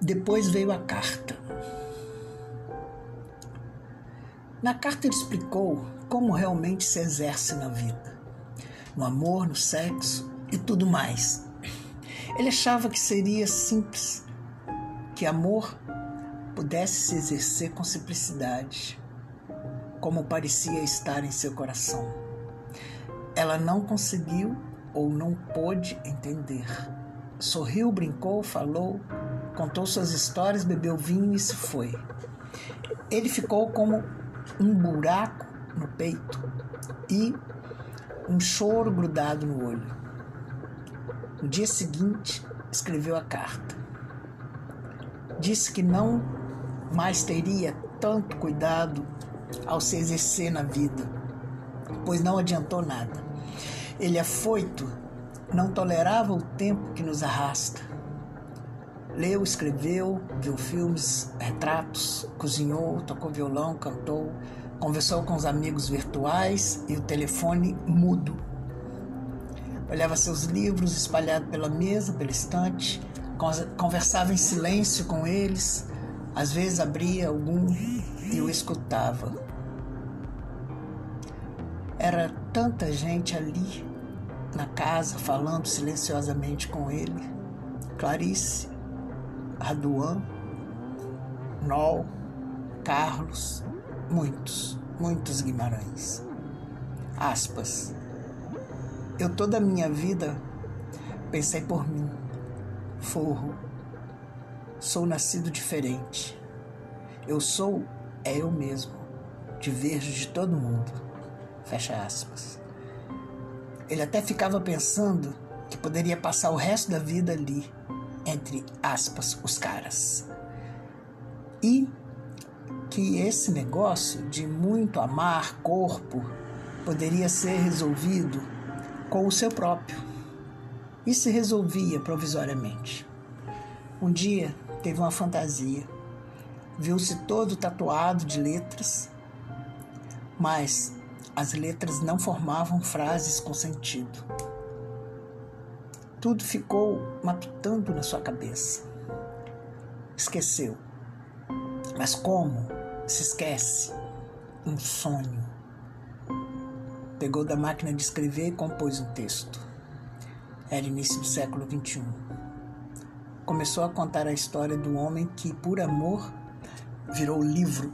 Depois veio a carta. Na carta ele explicou como realmente se exerce na vida, no amor, no sexo e tudo mais. Ele achava que seria simples, que amor pudesse se exercer com simplicidade, como parecia estar em seu coração. Ela não conseguiu ou não pôde entender. Sorriu, brincou, falou, contou suas histórias, bebeu vinho e se foi. Ele ficou como um buraco no peito e um choro grudado no olho. No dia seguinte, escreveu a carta. Disse que não mais teria tanto cuidado ao se exercer na vida, pois não adiantou nada. Ele afoito não tolerava o tempo que nos arrasta. Leu, escreveu, viu filmes, retratos, cozinhou, tocou violão, cantou, conversou com os amigos virtuais e o telefone mudo. Olhava seus livros espalhados pela mesa, pela estante, conversava em silêncio com eles, às vezes abria algum e o escutava. Era tanta gente ali na casa falando silenciosamente com ele. Clarice, Raduan, Nol, Carlos, muitos, muitos Guimarães. Aspas. Eu toda a minha vida pensei por mim. Forro. Sou nascido diferente. Eu sou é eu mesmo. Diverjo de todo mundo. Fecha aspas. Ele até ficava pensando que poderia passar o resto da vida ali, entre aspas, os caras. E que esse negócio de muito amar corpo poderia ser resolvido com o seu próprio. E se resolvia provisoriamente. Um dia teve uma fantasia. Viu-se todo tatuado de letras, mas as letras não formavam frases com sentido. Tudo ficou matutando na sua cabeça. Esqueceu. Mas como se esquece? Um sonho. Pegou da máquina de escrever e compôs um texto. Era início do século XXI. Começou a contar a história do homem que, por amor, virou livro